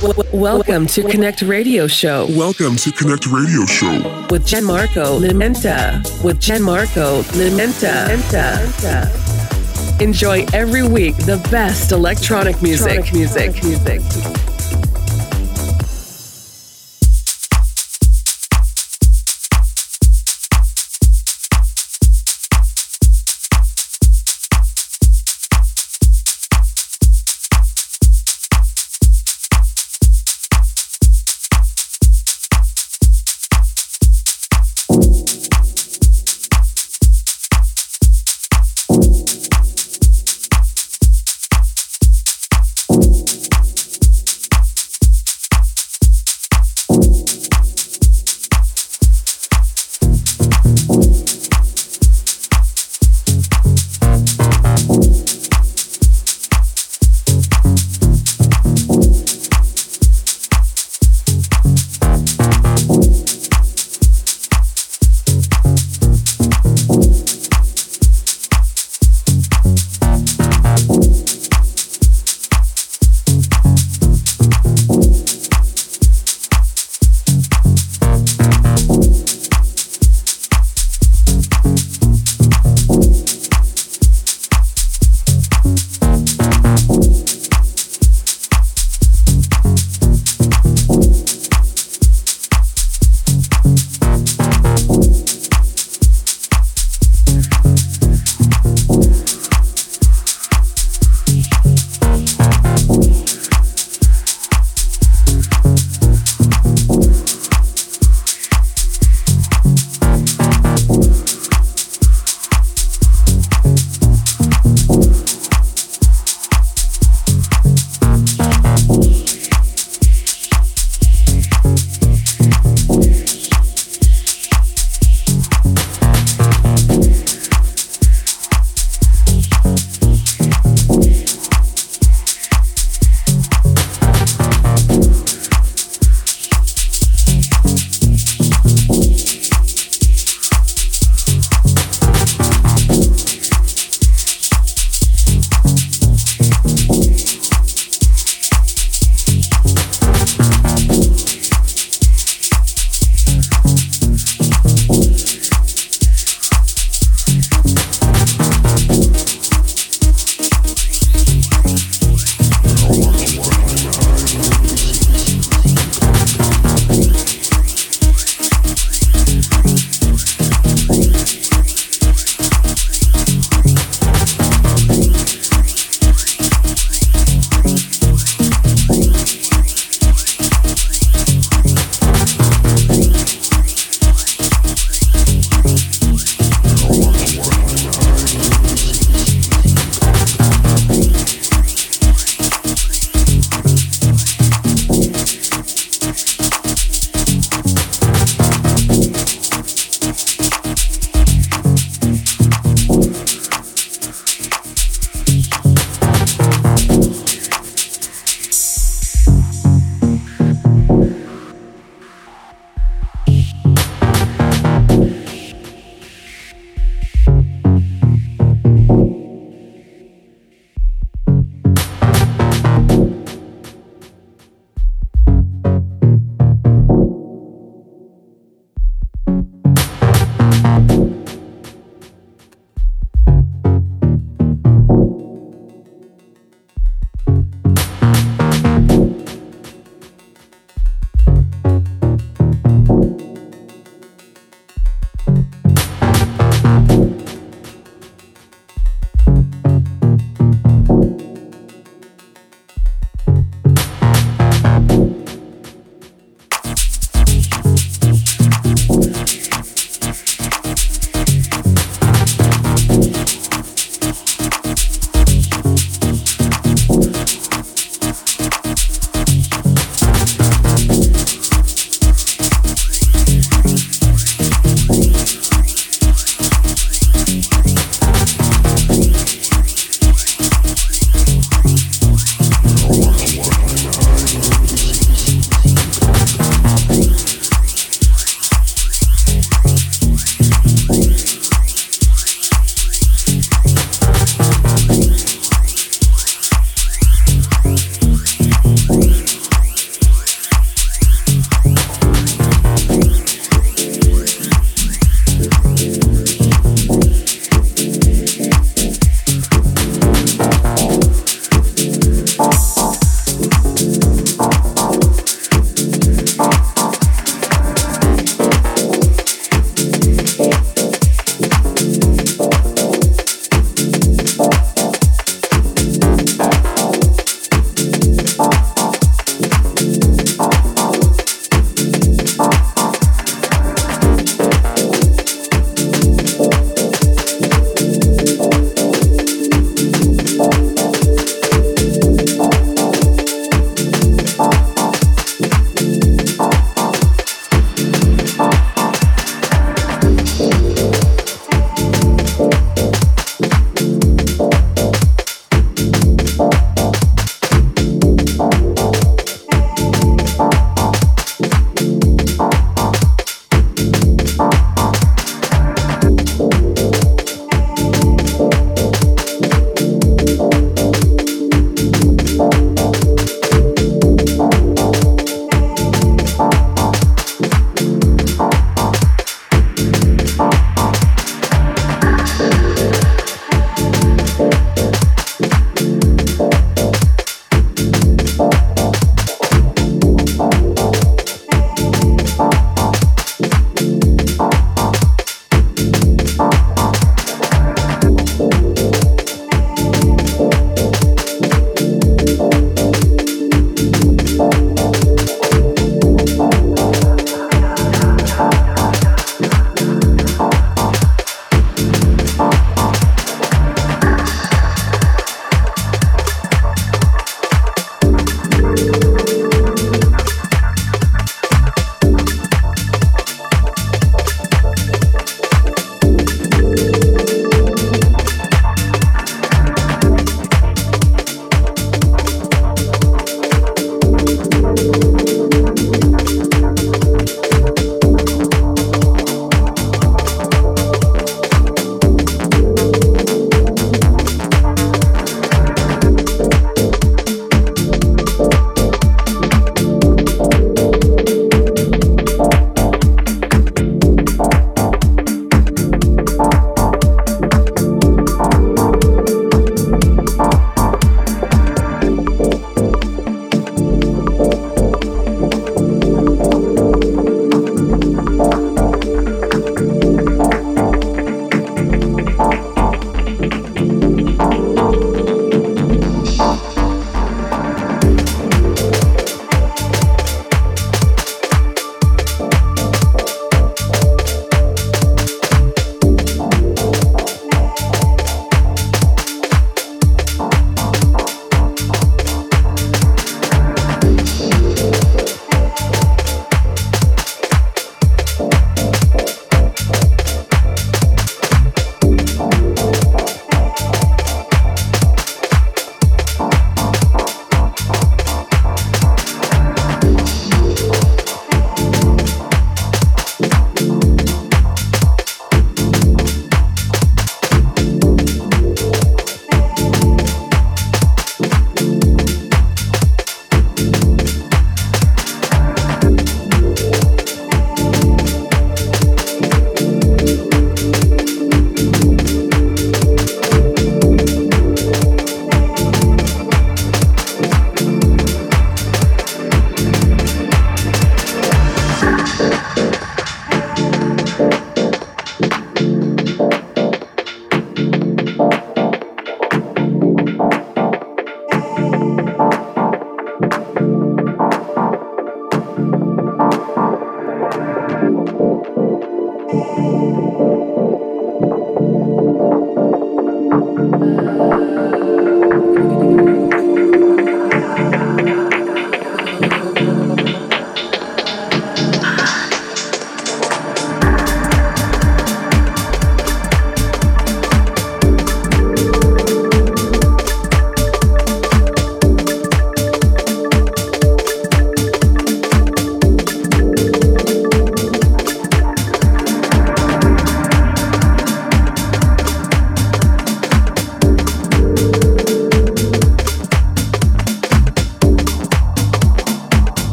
W- welcome to Connect Radio Show Welcome to Connect Radio Show. with Gianmarco Limenta. With Gianmarco Limenta. Enjoy every week the best electronic music. Music. Music.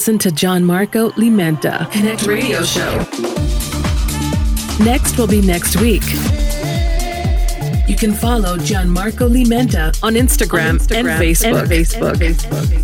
Listen to Gianmarco Limenta Connect Radio Show. Next will be next week. You can follow Gianmarco Limenta on Instagram, on Instagram and Facebook. And Facebook. And Facebook.